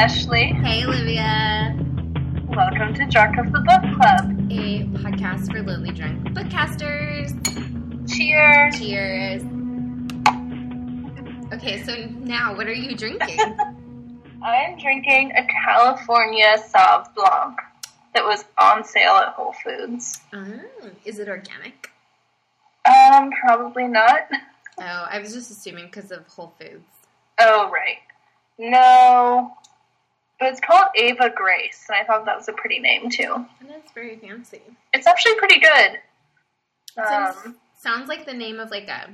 Ashley. Hey, Olivia. Welcome to Drunk of the Book Club. A podcast for lonely drunk bookcasters. Cheers. Cheers. Okay, so now what are you drinking? I'm drinking a California Sauv Blanc that was on sale at Whole Foods. oh, is it organic? Um, probably not. Oh, I was just assuming because of Whole Foods. Oh, right. No. But it's called Ava Grace, and I thought that was a pretty name, too. And that's very fancy. It's actually pretty good. Sounds, Um, sounds like the name of like a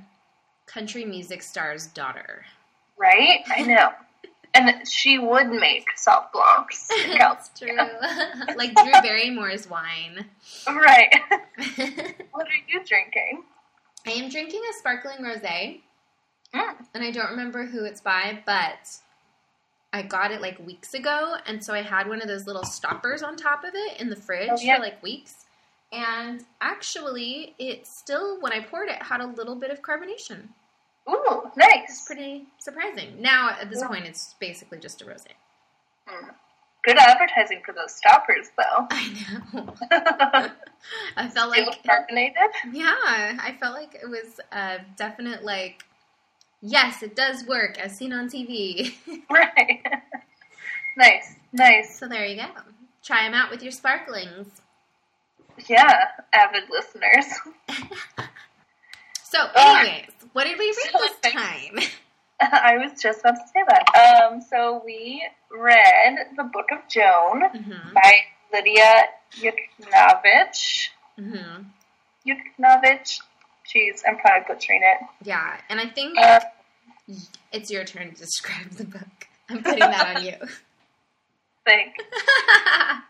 country music star's daughter. right? I know. And she would make Sauv Blancs That's true. like Drew Barrymore's wine. Right. What are you drinking? I am drinking a sparkling rosé. Mm. and I don't remember who it's by, but I got it like weeks ago, and so I had one of those little stoppers on top of it in the fridge Oh, yeah. for like weeks. And actually, it still, when I poured it, had a little bit of carbonation. Ooh, It's nice. pretty surprising. Now, at this Yeah. point, it's basically just a rosé. Mm. Good advertising for those stoppers, though. I know. I felt like, carbonated. yeah, I felt like it was a definite like, yes, it does work, as seen on TV. Right. nice, nice. so there you go. Try them out with your sparklings. Yeah, avid listeners. So, Ugh. anyways, what did we read So this time? I was just about to say that. Um, so we read the Book of Joan hmm by Lidia Yuknavitch. hmm Yuknavitch. Jeez, I'm probably butchering it. Yeah, and I think Uh, it's your turn to describe the book. I'm putting that on you. think.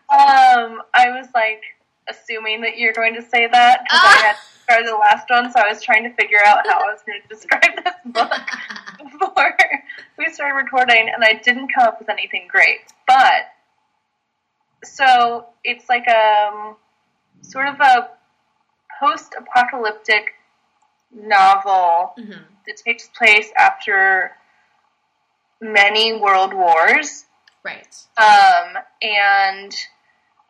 Um, I was like assuming that you're going to say that because I had to started the last one, so I was trying to figure out how I was going to describe this book before we started recording, and I didn't come up with anything great. But so it's like a sort of a post-apocalyptic novel hmm that takes place after many world wars Right. um, and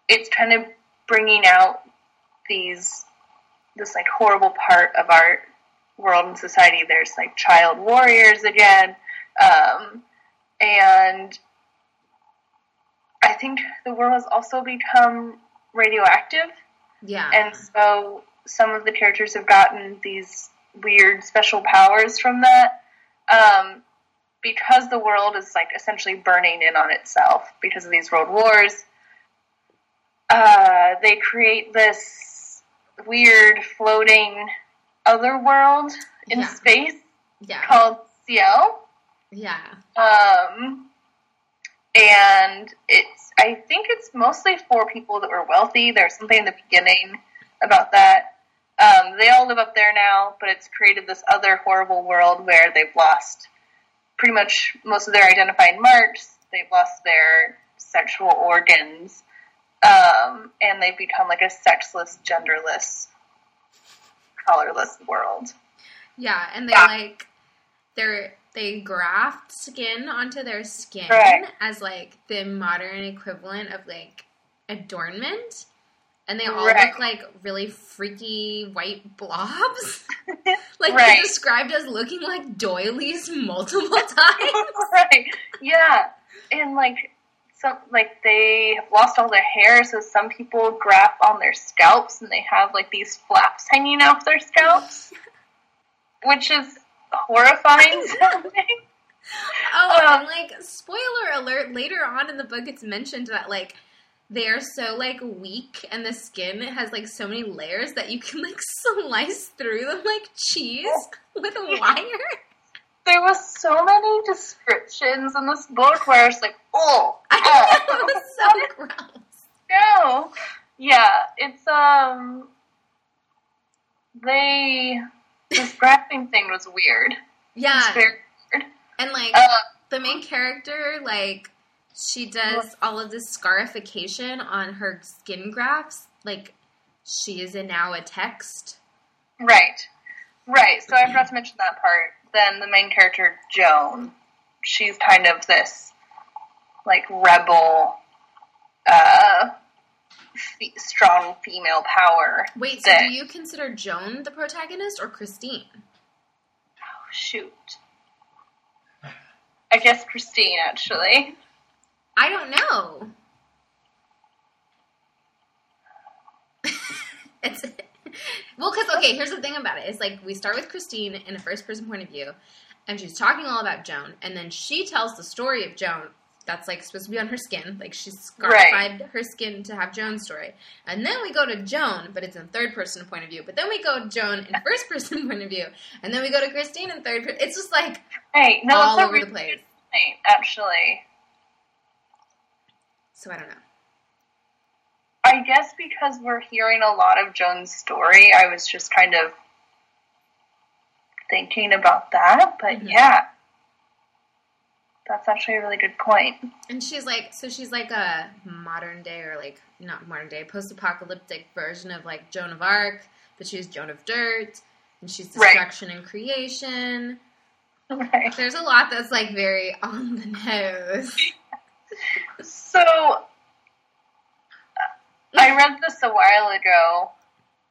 it's kind of bringing out these this like horrible part of our world and society. There's like child warriors again, um, and I think the world has also become radioactive, Yeah. and so some of the characters have gotten these weird special powers from that. Um, because the world is like essentially burning in on itself because of these world wars, uh, they create this weird floating other world in Yeah. space yeah. called Ciel. Yeah. Um, and it's, I think it's mostly for people that were wealthy. There's something in the beginning about that. Um, they all live up there now, but it's created this other horrible world where they've lost pretty much most of their identifying marks. They've lost their sexual organs, um, and they've become like a sexless, genderless, colorless world. Yeah, and they Yeah. like they're they graft skin onto their skin Right. as like the modern equivalent of like adornment. And they all Right. look like really freaky white blobs. like they're described as looking like doilies multiple times. right. Yeah. And like some like they have lost all their hair, so some people graft on their scalps and they have like these flaps hanging off their scalps. Which is horrifying sounding. Oh, Um, and like spoiler alert, later on in the book it's mentioned that like they are so like weak and the skin has like so many layers that you can like slice through them like cheese with a wire. There was so many descriptions in this book where it's like, oh, I know, it was so gross. no. Yeah, it's um they this grafting thing was weird. Yeah. It's very weird. And like Uh, the main character, like she does all of this scarification on her skin grafts. Like she is in now a text. Right. Right. So I forgot to mention that part. Then the main character, Joan, she's kind of this like rebel, uh, f- strong female power. Wait, so that- do you consider Joan the protagonist or Christine? Oh, shoot. I guess Christine, actually. I don't know. it's well, because okay, here's the thing about it: it: is like we start with Christine in a first person point of view, and she's talking all about Joan, and then she tells the story of Joan. That's like supposed to be on her skin, like she's scarified her skin to have Joan's story. And then we go to Joan, but it's in third person point of view. But then we go to Joan in first person point of view, and then we go to Christine in third. Per- it's just like Hey, no, all over the place. point, actually. So I don't know. I guess because we're hearing a lot of Joan's story, I was just kind of thinking about that. But Mhm. yeah, that's actually a really good point. And she's like, so she's like a modern day or like not modern day, post apocalyptic version of like Joan of Arc, but she's Joan of Dirt, and she's Right. destruction and creation. Right. There's a lot that's like very on the nose. So, I read this a while ago,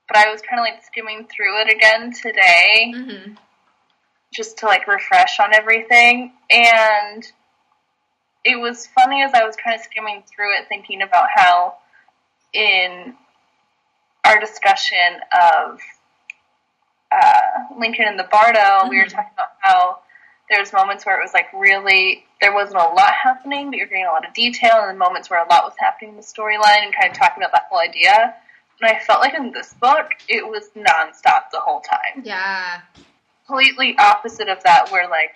but I was kind of like skimming through it again today. hmm just to like refresh on everything. And it was funny as I was kind of skimming through it, thinking about how in our discussion of uh, Lincoln and the Bardo, we were Mhm. talking about how there's moments where it was like really there wasn't a lot happening, but you're getting a lot of detail, and then moments where a lot was happening in the storyline, and kind of talking about that whole idea. And I felt like in this book, it was nonstop the whole time Yeah. completely opposite of that where like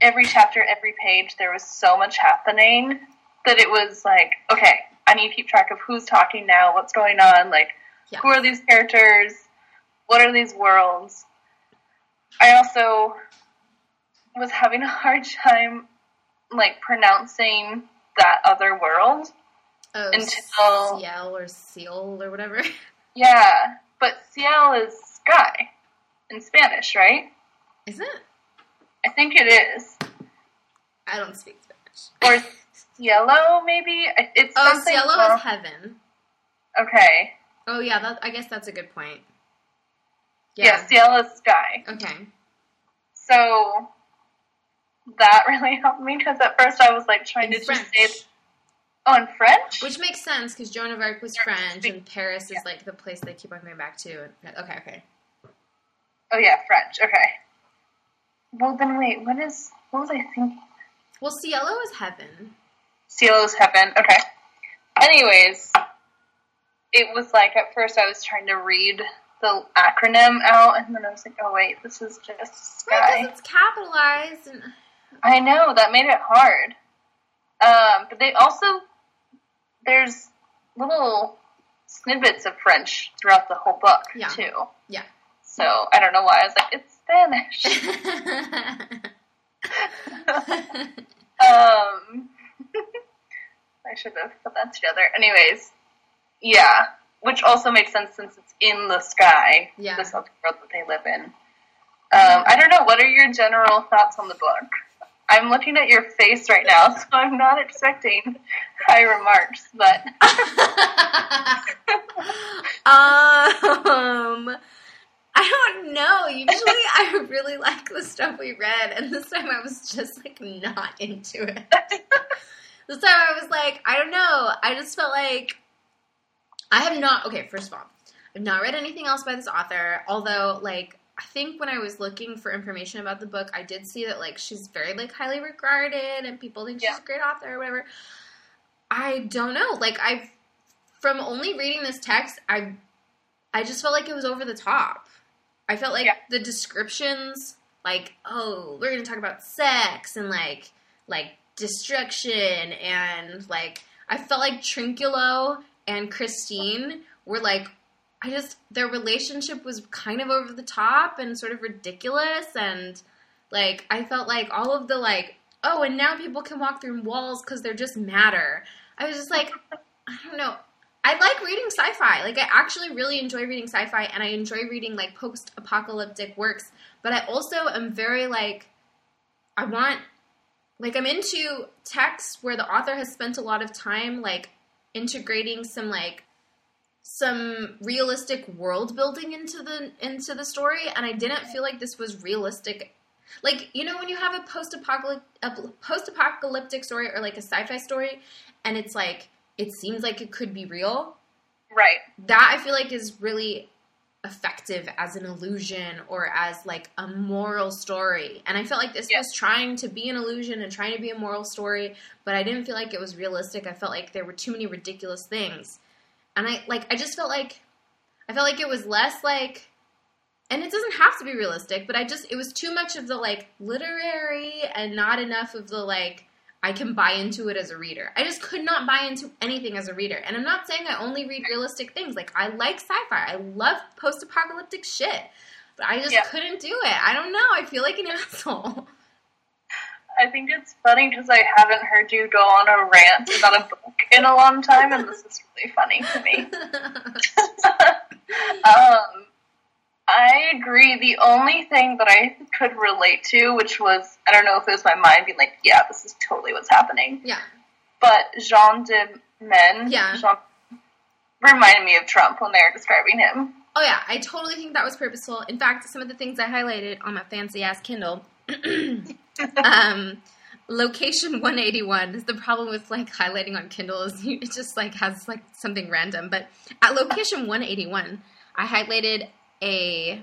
every chapter every page there was so much happening that it was like okay i need to keep track of who's talking now what's going on like Yeah. who are these characters what are these worlds i also was having a hard time like pronouncing that other world Oh, Until- Ciel or Seal or whatever. yeah but ciel is sky in spanish right Is it? i think it is I don't speak Spanish. or yellow maybe it's Oh, something Cielo well- is heaven. okay Oh yeah, that, I guess that's a good point. yeah. cielo is sky Okay. so that really helped me because at first i was like trying In to French. just say oh in french Which makes sense because Joan of Arc was French. And Paris is like the place they keep on going back to. Okay, okay. oh yeah french okay well then wait what is what was i thinking Well, Cielo is heaven. cielo is heaven okay anyways it was like at first i was trying to read the acronym out and then i was like oh wait this is just Right, sky 'cause it's capitalized and I know that made it hard. Um, but they also there's little snippets of French throughout the whole book Yeah. too. Yeah. So I don't know why I was like it's Spanish. um, I should have put that together. Anyways, yeah, which also makes sense since it's in the sky, Yeah. this other world that they live in. Um, I don't know. What are your general thoughts on the book? I'm looking at your face right now, so I'm not expecting high remarks, but um, I don't know. Usually, I really like the stuff we read, and this time I was just like not into it. this time I was like, I don't know. I just felt like I have not. Okay, first of all, I've not read anything else by this author. Although, like, I think when I was looking for information about the book, I did see that like she's very like highly regarded, and people think she's Yeah. a great author or whatever. I don't know. Like, I've from only reading this text, I I just felt like it was over the top. I felt like Yeah. the descriptions, like, oh, we're gonna talk about sex and like like destruction and like I felt like Trinculo and Christine were like I just their relationship was kind of over the top and sort of ridiculous and like I felt like all of the like oh and now people can walk through walls because they're just matter. I was just like I don't know. I like reading sci-fi. Like I actually really enjoy reading sci-fi and I enjoy reading like post-apocalyptic works, but I also am very like I want like I'm into text where the author has spent a lot of time like integrating some like some realistic world building into the into the story and I didn't feel like this was realistic like you know when you have a post apocalyptic post apocalyptic story or like a sci-fi story and it's like it seems like it could be real Right. that I feel like is really effective as an illusion or as like a moral story. And I felt like this Yeah. was trying to be an illusion and trying to be a moral story, but I didn't feel like it was realistic. I felt like there were too many ridiculous things. And I like I just felt like I felt like it was less like and it doesn't have to be realistic, but I just it was too much of the like literary and not enough of the like I can buy into it as a reader. I just could not buy into anything as a reader. And I'm not saying I only read realistic things. Like I like sci-fi. I love post-apocalyptic shit. But I just Yeah. couldn't do it. I don't know. I feel like an asshole. I think it's funny because I haven't heard you go on a rant about a book in a long time, and this is really funny to me. um, I agree. The only thing that I could relate to, which was, I don't know if it was my mind being like, yeah, this is totally what's happening, yeah. but Jean de Men Yeah. Jean, reminded me of Trump when they were describing him. Oh yeah, I totally think that was purposeful. In fact, some of the things I highlighted on my fancy ass Kindle. um, location 181 is the problem with like highlighting on Kindle is it just like has like something random. But at location 181, I highlighted a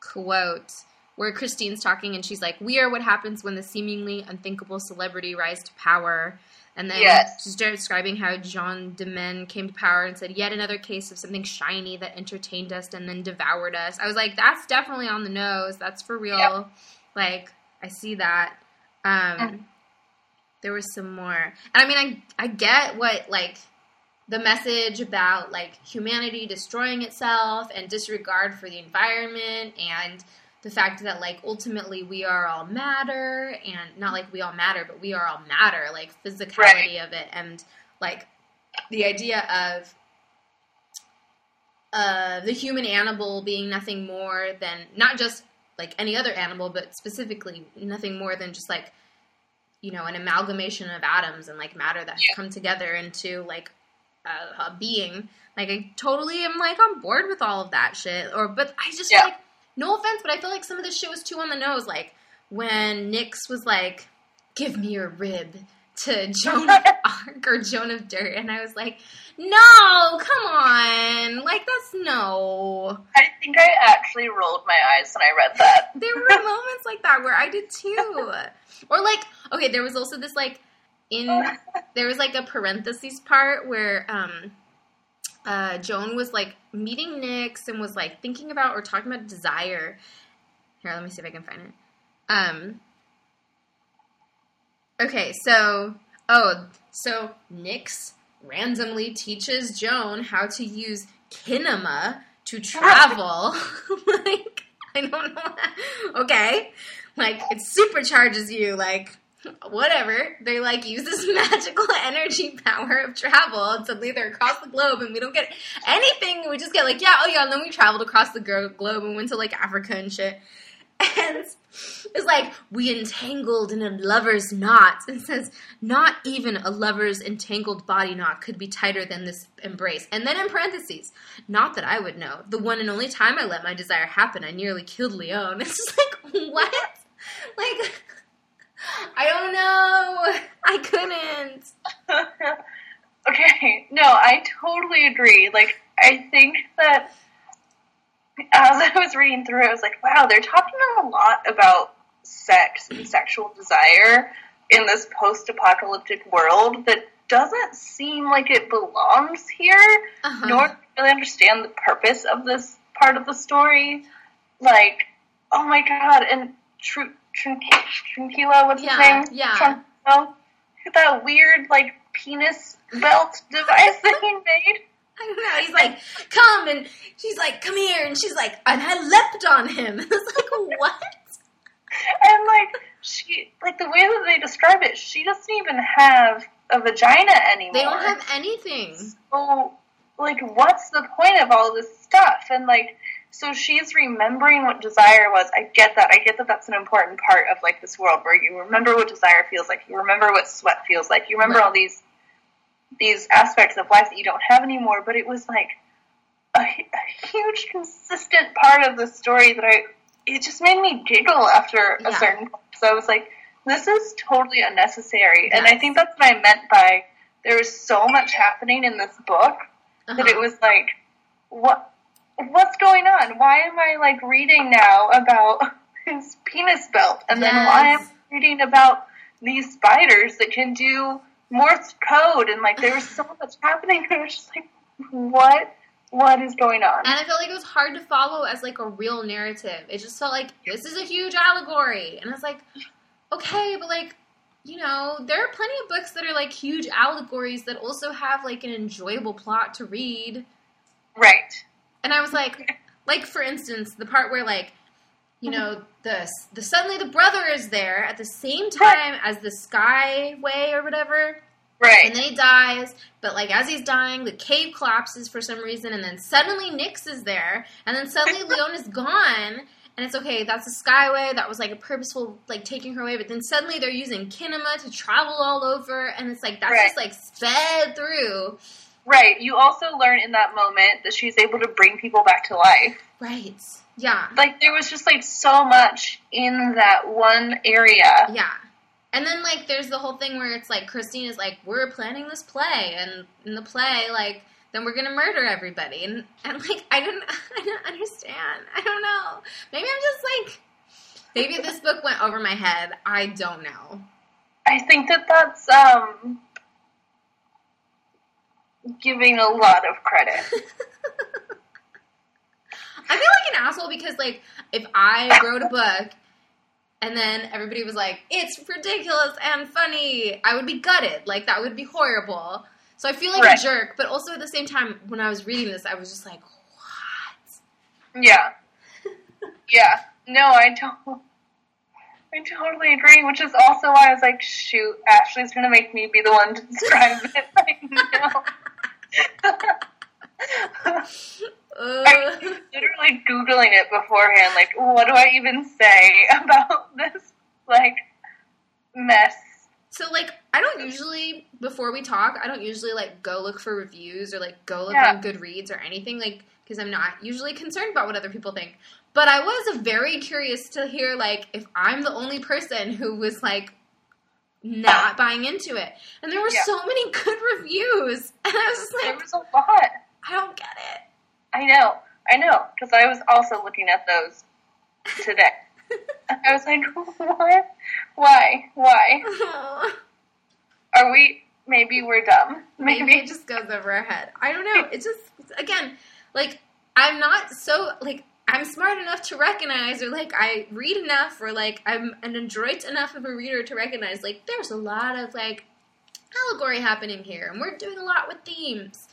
quote where Christine's talking and she's like, "We are what happens when the seemingly unthinkable celebrity rise to power." And then Yes. she started describing how Jean de Men came to power and said, "Yet another case of something shiny that entertained us and then devoured us." I was like, "That's definitely on the nose. That's for real." Yep. Like, I see that. Um. There was some more, and I mean, I I get what like the message about like humanity destroying itself and disregard for the environment and the fact that like ultimately we are all matter and not like we all matter but we are all matter like physicality of it and like the idea of uh, the human animal being nothing more than not just like any other animal but specifically nothing more than just like you know an amalgamation of atoms and like matter that Yeah. come together into like a, a being like i totally am like on board with all of that shit or but i just Yeah. like no offense but i feel like some of this shit was too on the nose like when nix was like give me your rib to joan of arc or joan of dirt and i was like no come on like that's no I think I actually rolled my eyes when I read that. there were moments like that where I did too. Or like, okay, there was also this like in there was like a parentheses part where um uh Joan was like meeting Nix and was like thinking about or talking about desire. Here, let me see if I can find it. Um Okay, so oh, so Nix randomly teaches Joan how to use kinema to travel. like, I don't know. okay. Like, it supercharges you. Like, whatever. They, like, use this magical energy power of travel. And suddenly they're across the globe and we don't get anything. We just get, like, yeah, oh, yeah. And then we traveled across the globe and went to, like, Africa and shit. And it's like, we entangled in a lover's knot. and says, not even a lover's entangled body knot could be tighter than this embrace. And then in parentheses, not that I would know. The one and only time I let my desire happen, I nearly killed Leon. It's just like, what? Like, I don't know. I couldn't. okay, no, I totally agree. Like, I think that as I was reading through, it, I was like, wow, they're talking a lot about sex and sexual desire in this post-apocalyptic world that doesn't seem like it belongs here. Uh-huh. Nor do I really understand the purpose of this part of the story. Like, oh my god, and Tru- Trunki- Trunkila, what's Yeah, his name? yeah. Trunkilo? That weird, like, penis belt device that he made. I don't know. He's like, come, and she's like, come here, and she's like, and I leapt on him. It's like, what? And, like, she, like, the way that they describe it, she doesn't even have a vagina anymore. They don't have anything. So, like, what's the point of all this stuff? And, like, so she's remembering what desire was. I get that. I get that that's an important part of like this world where you remember what desire feels like. You remember what sweat feels like. You remember Right. all these these aspects of life that you don't have anymore. But it was like a, a huge, consistent part of the story that I. It just made me giggle after a certain point. So I was like, this is totally unnecessary. And I think that's what I meant by there was so much happening in this book that Uh-huh. it was like, what, what's going on? Why am I like reading now about his penis belt, and then why am I reading about these spiders that can do Morse code? And like, there was so much happening. I was just like, what, what is going on? And I felt like it was hard to follow as like a real narrative. It just felt like this is a huge allegory, and I was like, okay, but like, you know, there are plenty of books that are like huge allegories that also have like an enjoyable plot to read. Right. And I was like, like for instance, the part where like, you uh-huh. know, the the suddenly the brother is there at the same time as the Skyway or whatever, Right. and then he dies. But like as he's dying, the cave collapses for some reason, and then suddenly nix is there, and then suddenly leon is gone. And it's okay. That's a skyway. That was like a purposeful, like taking her away. But then suddenly they're using kinema to travel all over, and it's like that's Right. just like sped through. right. You also learn in that moment that she's able to bring people back to life. Right. Yeah. Like, there was just like so much in that one area. Yeah. And then like there's the whole thing where it's like Christine is like, We're planning this play and in the play, like, then we're gonna murder everybody and, and like I didn't I didn't understand. I don't know. Maybe I'm just like maybe this book went over my head. I don't know. I think that that's um giving a lot of credit. I feel like an asshole because like if I wrote a book and then everybody was like, It's ridiculous and funny, I would be gutted. Like that would be horrible. So I feel like Right. a jerk, but also at the same time, when I was reading this, I was just like, What? Yeah. Yeah. No, I don't. I totally agree, which is also why I was like, shoot, Ashley's gonna make me be the one to describe it. I know. Uh. I Ugh. was literally Googling it beforehand, like, what do I even say about this, like, mess? So like I don't usually before we talk, I don't usually like go look for reviews or like go look Yeah. on Goodreads or anything like because I'm not usually concerned about what other people think. But I was very curious to hear like if I'm the only person who was like not buying into it. And there were Yeah. so many good reviews. And I was just There was a lot. I don't get it. I know, I know, because I was also looking at those today. I was like, what? Why? Why? Are we? Maybe we're dumb. Maybe Maybe. it just goes over our head. I don't know. It just again, like I'm not so like I'm smart enough to recognize or like I read enough or like I'm an adroit enough of a reader to recognize like there's a lot of like allegory happening here and we're doing a lot with themes.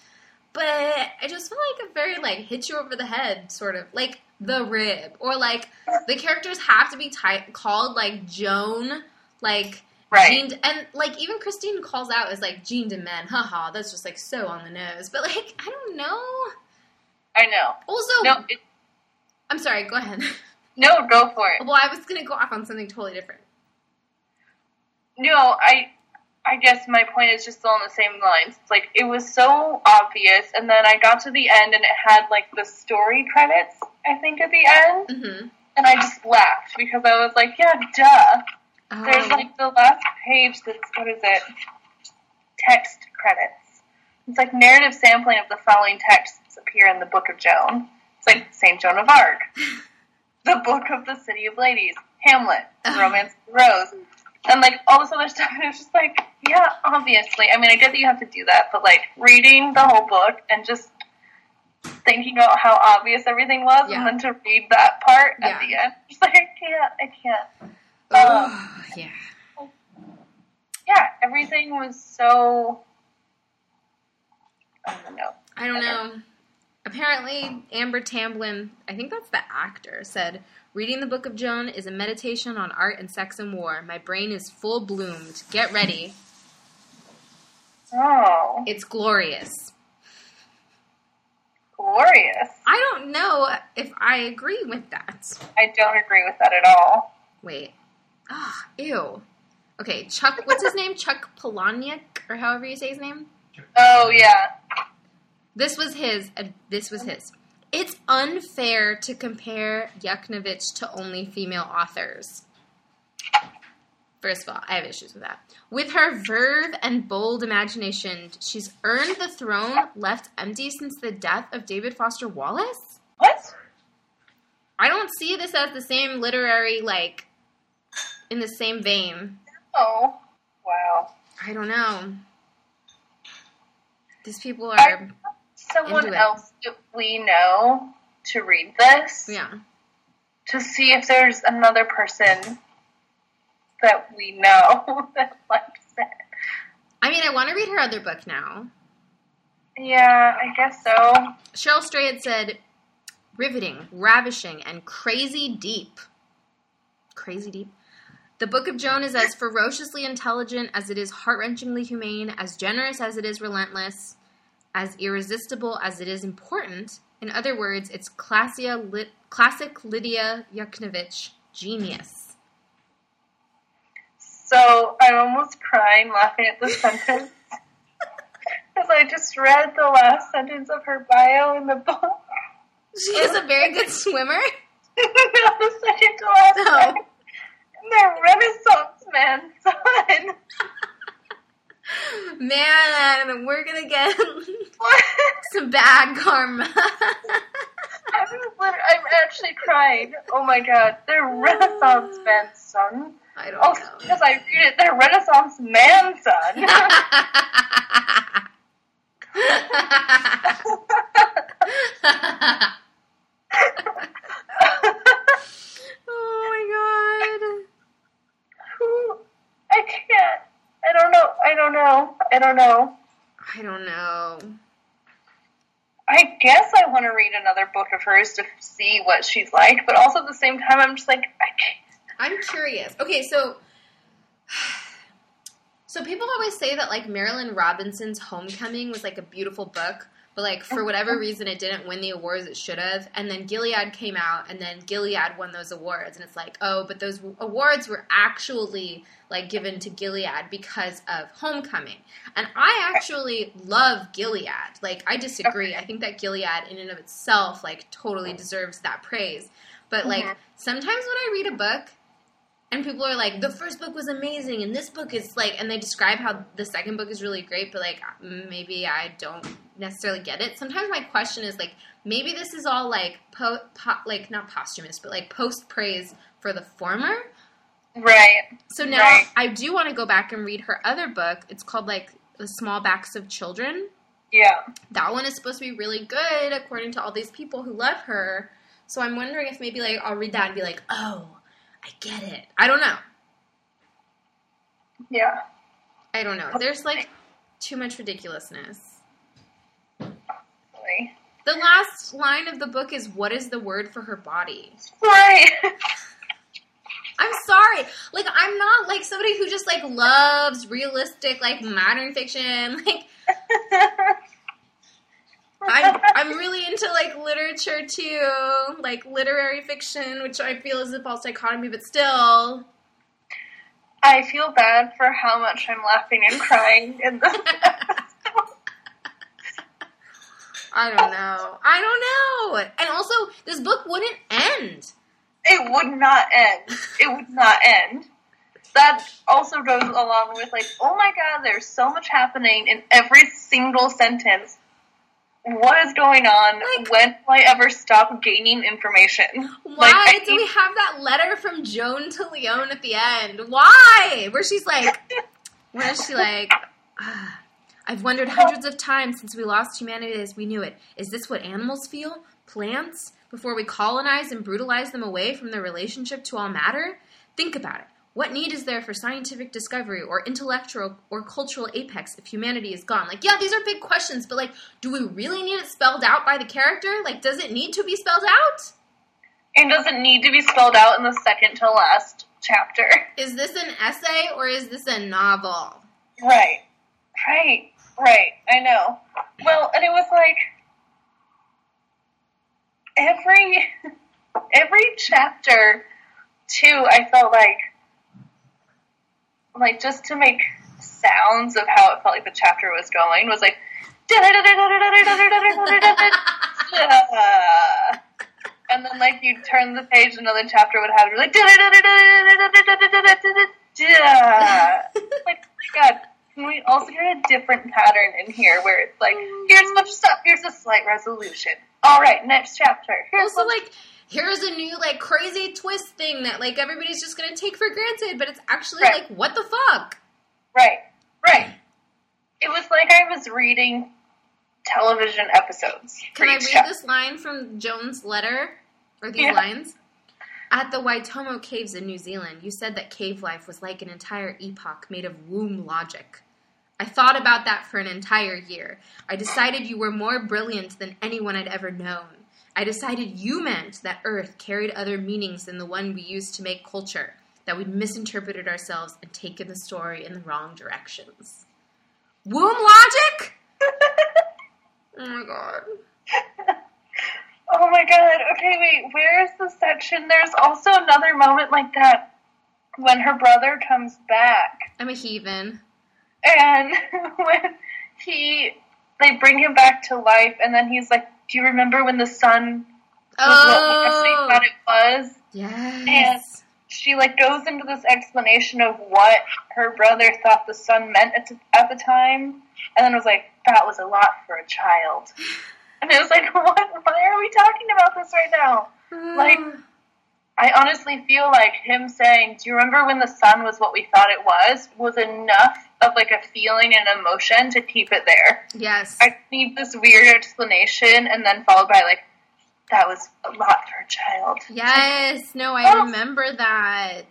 But I just feel like a very like hit you over the head sort of like the rib or like the characters have to be ty- called like Joan like Right. Jean, and like even Christine calls out as like Jean de Men, haha, that's just like so on the nose. But like I don't know. I know. Also, No, it, I'm sorry. Go ahead. no, go for it. well, I was gonna go off on something totally different. No, I. I guess my point is just along the same lines. It's like it was so obvious, and then I got to the end, and it had like the story credits. I think at the end, Mm-hmm. and I just laughed because I was like, "Yeah, duh." There's Oh. like the last page that's what is it? Text credits. It's like narrative sampling of the following texts appear in the Book of Joan. It's like Saint Joan of Arc, the Book of the City of Ladies, Hamlet, Uh-huh. Romance of the Rose, and like all this other stuff. And it's just like, yeah, obviously. I mean, I get that you have to do that, but like reading the whole book and just thinking about how obvious everything was, Yeah. and then to read that part Yeah. at the end, just like I can't, I can't Oh, yeah. yeah, everything was so. I don't know. I don't know. Apparently, Amber Tamblyn, I think that's the actor, said, Reading the Book of Joan is a meditation on art and sex and war. My brain is full bloomed. Get ready. Oh, It's glorious. glorious. I don't know if I agree with that. I don't agree with that at all. Wait. Ah, ew. Okay, Chuck. What's his name? Chuck Palahniuk, or however you say his name. Oh yeah. This was his. Uh, this was his. It's unfair to compare Yuknavitch to only female authors. First of all, I have issues with that. With her verve and bold imagination, she's earned the throne left empty since the death of David Foster Wallace. What? I don't see this as the same literary, like, in the same vein. Oh. Wow. I don't know. These people are, want someone else that we know to read this yeah. to see if there's another person that we know that likes it. I mean, I want to read her other book now. Yeah, I guess so. Cheryl Strayed said, riveting, ravishing, and crazy deep. Crazy deep. The Book of Joan is as ferociously intelligent as it is heart wrenchingly humane, as generous as it is relentless, as irresistible as it is important. In other words, it's Lit- classic Lidia Yuknavitch genius. So I'm almost crying laughing at this sentence. Because I just read the last sentence of her bio in the book. She is a very good swimmer. no, the second to last No. And they're Renaissance man, son. Man, we're gonna get some bad karma. I'm, I'm actually crying. Oh my god, they're Renaissance man, son. I don't Also, know. because I read it, they're Renaissance man, son. oh Who? I can't. I don't know. I don't know. I don't know. I don't know. I guess I want to read another book of hers to see what she's like, but also at the same time, I'm just like, I can't. I'm curious. Okay, so so people always say that like Marilynne Robinson's Homecoming was like a beautiful book, but like for whatever reason it didn't win the awards it should have. And then Gilead came out, and then Gilead won those awards, and it's like, oh, but those awards were actually like given to Gilead because of Homecoming. And I actually love Gilead. Like I disagree. I think that Gilead in and of itself like totally deserves that praise. But like Mhm. sometimes when I read a book and people are like, the first book was amazing, and this book is like, and they describe how the second book is really great, but like maybe I don't necessarily get it. Sometimes my question is like, maybe this is all like, po- po- like not posthumous, but like post praise for the former. Right. So now Right. I do want to go back and read her other book. It's called like The Small Backs of Children. Yeah. That one is supposed to be really good according to all these people who love her. So I'm wondering if maybe like I'll read that and be like, oh, I get it. I don't know. Yeah. I don't know. There's like too much ridiculousness. The last line of the book is what is the word for her body? Right. I'm sorry. Like I'm not like somebody who just like loves realistic like modern fiction. Like I'm I'm really into like literature too, like literary fiction, which I feel is a false dichotomy, but still. I feel bad for how much I'm laughing and crying in this. I don't know. I don't know. And also, this book wouldn't end. It would not end. It would not end. That also goes along with like, oh my god, there's so much happening in every single sentence. What is going on? Like- when will I ever stop gaining information? Why Like, I do we have that letter from Joan to Leon at the end? Why? Where she's like, where is she like, "Ah, I've wondered hundreds of times since we lost humanity as we knew it. Is this what animals feel? Plants? Before we colonize and brutalize them away from their relationship to all matter? Think about it. What need is there for scientific discovery or intellectual or cultural apex if humanity is gone? Like, yeah, these are big questions, but like, do we really need it spelled out by the character? Like, does it need to be spelled out? And does it need to be spelled out in the second to last chapter. Is this an essay or is this a novel? Right. Right. Right. I know. Well, and it was like every every chapter too, I felt like like just to make sounds of how it felt like the chapter was going was like and then like you turn the page another chapter would have like like oh my god can we also get a different pattern in here where it's like here's a bunch of stuff here's a slight resolution. All right next chapter. Here's also like here's a new like crazy twist thing that like everybody's just gonna take for granted but it's actually Right. like what the fuck right right it was like i was reading television episodes Can I read chapter. this line from Joan's letter? Or these Yeah. lines? At the Waitomo Caves in New Zealand, you said that cave life was like an entire epoch made of womb logic. I thought about that for an entire year. I decided you were more brilliant than anyone I'd ever known. I decided you meant that Earth carried other meanings than the one we used to make culture, that we'd misinterpreted ourselves and taken the story in the wrong directions. Womb logic? Oh my god. Oh my god. Okay, wait. Where's the section? There's also another moment like that when her brother comes back I'm a heathen. and when he they bring him back to life and then he's like, "Do you remember when the sun was what Oh, thought it was?" yes. She like goes into this explanation of what her brother thought the sun meant at, at the time, and then was like, "That was a lot for a child." And it was like, "What? Why are we talking about this right now?" Uh. like, I honestly feel like him saying, "Do you remember when the sun was what we thought it was?" was enough of like a feeling and emotion to keep it there. yes. I need this weird explanation, and then followed by like, "That was a lot for a child." yes. No, I oh. remember that.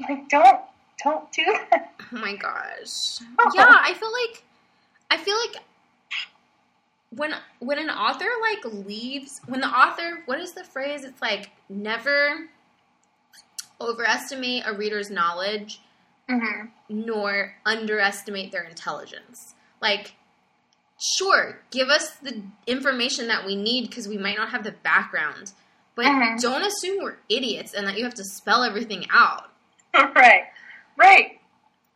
Like, don't don't do that. Oh my gosh. Oh. Yeah, I feel like I feel like when when an author like leaves when the author what is the phrase? It's like never overestimate a reader's knowledge hmm nor underestimate their intelligence. Like, sure, give us the information that we need because we might not have the background, but Mhm. don't assume we're idiots and that you have to spell everything out. right, right,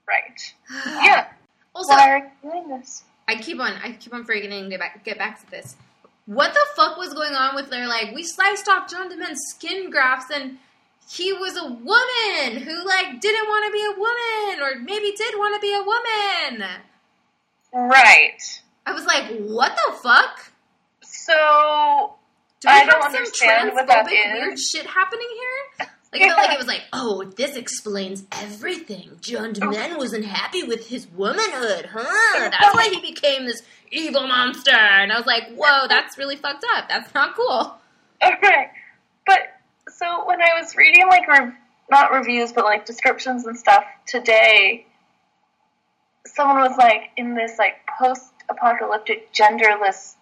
right. Yeah. Also, Why are you doing this? I keep on, I keep on forgetting to get back, get back to this. What the fuck was going on with their like? We sliced off John DeMent's skin grafts and. He was a woman who like didn't want to be a woman, or maybe did want to be a woman. Right. I was like, "What the fuck?" So Do we I have don't some understand what that transphobic weird shit happening here? Like, I felt like it was like, oh, this explains everything. John oh. DeMen wasn't happy with his womanhood, huh? That's why he became this evil monster. And I was like, whoa, that's really fucked up. That's not cool. Okay. But so when I was reading like rev- not reviews but like descriptions and stuff today, someone was like in this like post-apocalyptic genderless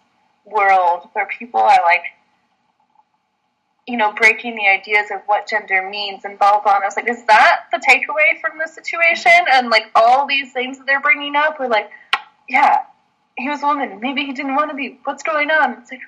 world where people are like you know, breaking the ideas of what gender means and blah blah. blah. And I was like, is that the takeaway from the situation? And like all these things that they're bringing up were like, yeah, he was a woman. Maybe he didn't want to be. What's going on? It's like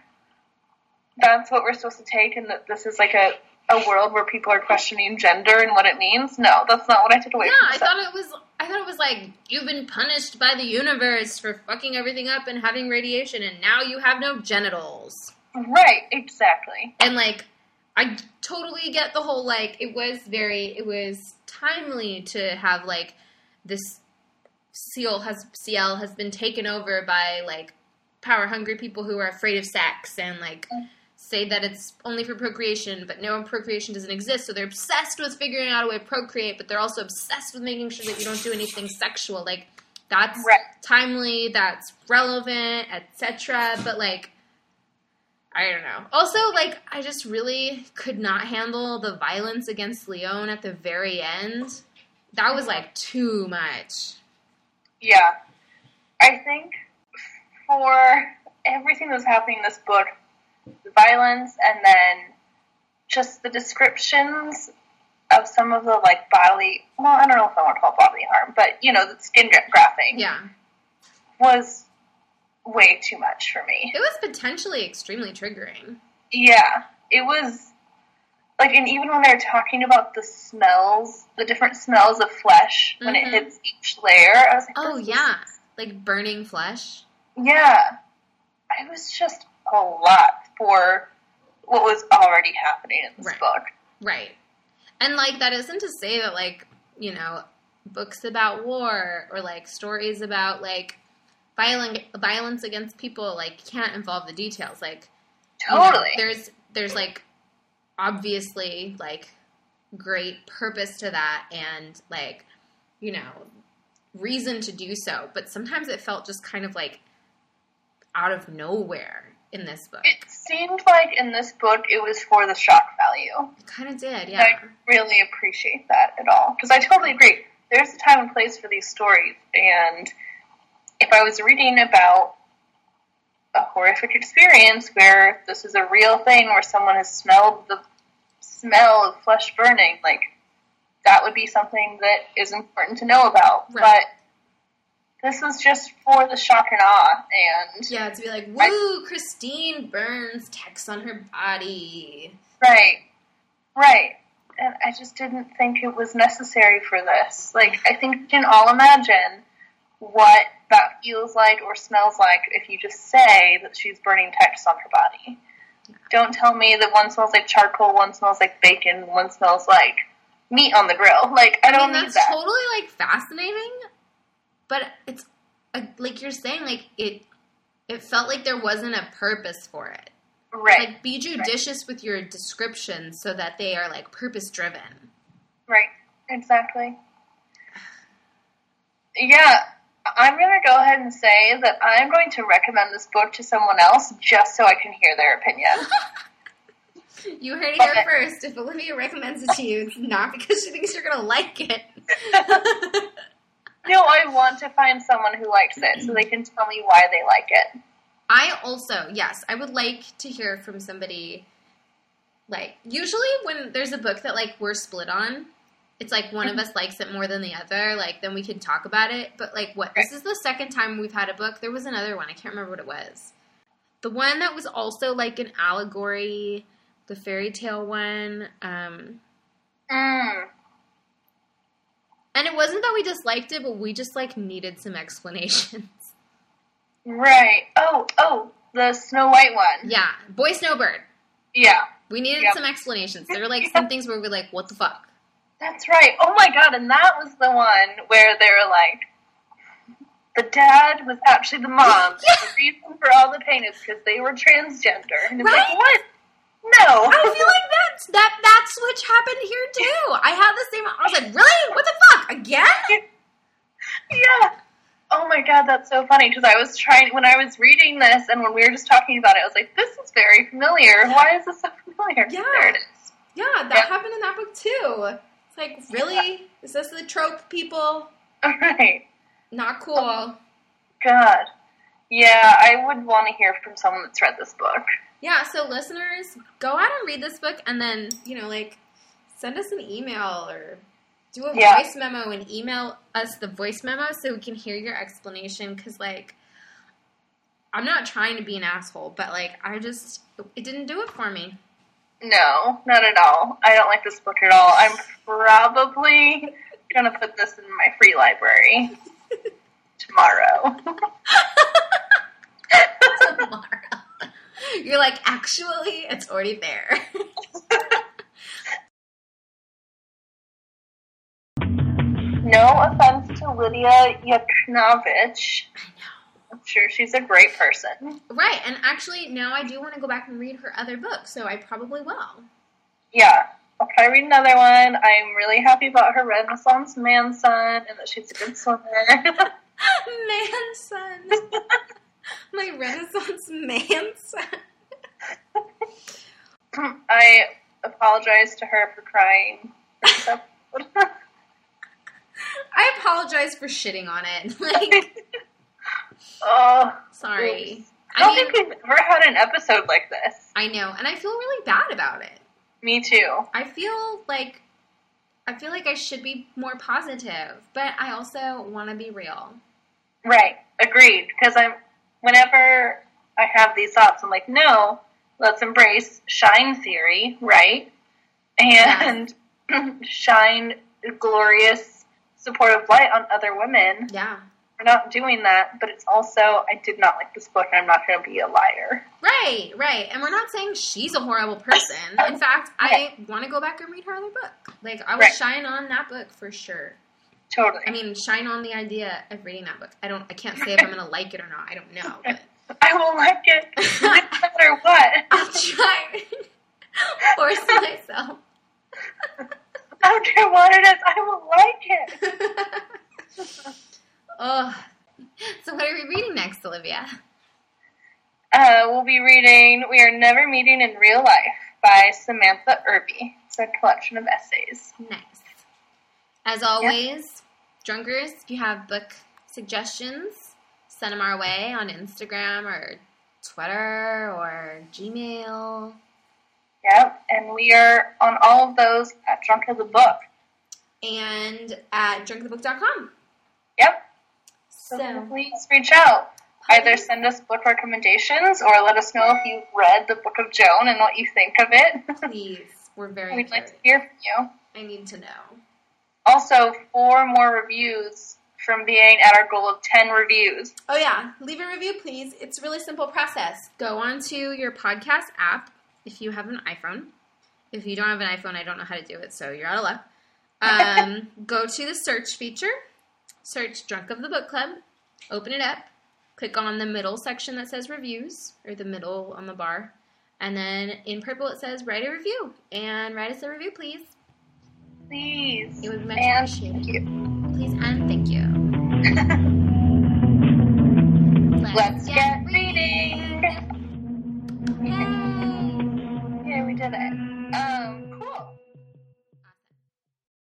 that's what we're supposed to take, and that this is like a a world where people are questioning gender and what it means. No, that's not what I took away. Yeah, from I thought it was. I thought it was like you've been punished by the universe for fucking everything up and having radiation, and now you have no genitals. right, exactly. and like I totally get the whole like it was very it was timely to have like this seal has CL has been taken over by like power hungry people who are afraid of sex and like mm. Say that it's only for procreation but no procreation doesn't exist so they're obsessed with figuring out a way to procreate but they're also obsessed with making sure that you don't do anything sexual like that's Right. timely that's relevant etc but like I don't know. Also, like, I just really could not handle the violence against Leon at the very end. That was like too much. Yeah, I think for everything that's happening in this book, the violence and then just the descriptions of some of the like bodily well, I don't know if I want to call it bodily harm, but you know, the skin gra- grafting Yeah. was way too much for me. It was potentially extremely triggering. Yeah, it was like, and even when they're talking about the smells, the different smells of flesh when Mhm. it hits each layer, I was like, Oh yeah, like burning flesh. yeah. It was just a lot for what was already happening in this Right. book. Right. And like that isn't to say that like, you know, books about war or like stories about like violent violence against people like can't involve the details. Like you know, Totally. there's there's like obviously like great purpose to that and like, you know, reason to do so, but sometimes it felt just kind of like out of nowhere in this book. It seemed like in this book it was for the shock value. It kind of did, yeah. I really appreciate that at all. Because I totally agree. There's a time and place for these stories, and if I was reading about a horrific experience where this is a real thing, where someone has smelled the smell of flesh burning, like that would be something that is important to know about. Right. This was just for the shock and awe, and Yeah, to be like, woo, Christine Burns text on her body. Right. Right. And I just didn't think it was necessary for this. Like, I think we can all imagine what that feels like or smells like if you just say that she's burning texts on her body. Don't tell me that one smells like charcoal, one smells like bacon, one smells like meat on the grill. Like, I I don't mean, need that's that. totally like fascinating, but it's uh, like you're saying, like it. It felt like there wasn't a purpose for it. right. Like, be judicious with your descriptions so that they are like purpose driven. Right. Exactly. Yeah. I'm going to go ahead and say that I'm going to recommend this book to someone else just so I can hear their opinion. You heard it here first. If Olivia recommends it to you, it's not because she thinks you're gonna like it. no, I want to find someone who likes it so they can tell me why they like it. I also, yes, I would like to hear from somebody. Like, usually when there's a book that like we're split on, it's like one of us likes it more than the other. Like, then we can talk about it. But like, what? This is the second time we've had a book. There was another one. I can't remember what it was. The one that was also like an allegory, the fairy tale one. Um, Mm. And it wasn't that we disliked it, but we just like needed some explanations. Right. Oh, oh, the Snow White one. yeah, Boy, Snow, Bird. Yeah, We needed Yep. some explanations. There were like some things where we're like, what the fuck? that's right. Oh my god, and that was the one where they were like, the dad was actually the mom. Yeah. The reason for all the pain is because they were transgender. And it's Right? like, what? No. I feel like that's that that switch happened here too. I had the same. I was like, really? What the fuck? Again? Yeah. Oh my god, that's so funny because I was trying when I was reading this and when we were just talking about it, I was like, "This is very familiar. Why is this so familiar?" Yeah. there it is. Yeah, that Yeah. happened in that book too. It's like, really? Is this the trope, people? Right. Not cool. Oh, god. Yeah, I would want to hear from someone that's read this book. Yeah, so listeners, go out and read this book and then, you know, like send us an email or do a Yeah. voice memo and email us the voice memo so we can hear your explanation cuz like I'm not trying to be an asshole, but like I just it didn't do it for me. No, not at all. I don't like this book at all. I'm probably gonna put this in my free library tomorrow. You're like, actually, it's already there. no offense to Lidia Yuknavitch. I'm sure she's a great person. right, and actually, now I do want to go back and read her other books, so I probably will. Yeah, I'll try to read another one. I'm really happy about her Renaissance man son and that she's a good swimmer. man son. My Renaissance man. I apologize to her for crying. for. I apologize for shitting on it. Like, oh, sorry. I don't I mean, think we've ever had an episode like this. I know, and I feel really bad about it. Me too. I feel like I feel like I should be more positive, but I also want to be real. Right. Agreed. Because I'm whenever I have these thoughts, I'm like, no, let's embrace shine theory, right? And shine glorious supportive light on other women. Yeah. We're not doing that, but it's also I did not like this book and I'm not going to be a liar. Right, right. And we're not saying she's a horrible person. In fact, I want to go back and read her other book. Like, I would Right. shine on that book for sure. Totally. I mean, shine on the idea of reading that book. I don't, I can't say if I'm going to like it or not. I don't know. But I will like it no matter what. I'll try. Force myself. I don't care what it is. I will like it. oh. So, what are we reading next, Olivia? Uh, we'll be reading We Are Never Meeting in Real Life by Samantha Irby. It's a collection of essays. Nice. As always, drunkers, if you have book suggestions, send them our way on Instagram or Twitter or Gmail. Yep, and we are on all of those at Drunk of the Book. And at drunkthebook.com. Yep, so, So, please reach out. Either send us book recommendations or let us know if you've read the Book of Joan and what you think of it. please, we're very We'd like to hear from you. I need to know. Also, four more reviews from being at our goal of 10 reviews. Oh yeah, leave a review, please. It's a really simple process. Go onto your podcast app if you have an iPhone. If you don't have an iPhone, I don't know how to do it, so you're out of luck. Um, go to the search feature, search "Drunk of the Book Club," open it up, click on the middle section that says reviews or the middle on the bar, and then in purple it says "Write a review" and write us a review, please. Please. It would be to and. Thank you. Please and thank you. Let's, get, get reading. reading. Yay! Yeah, we did it.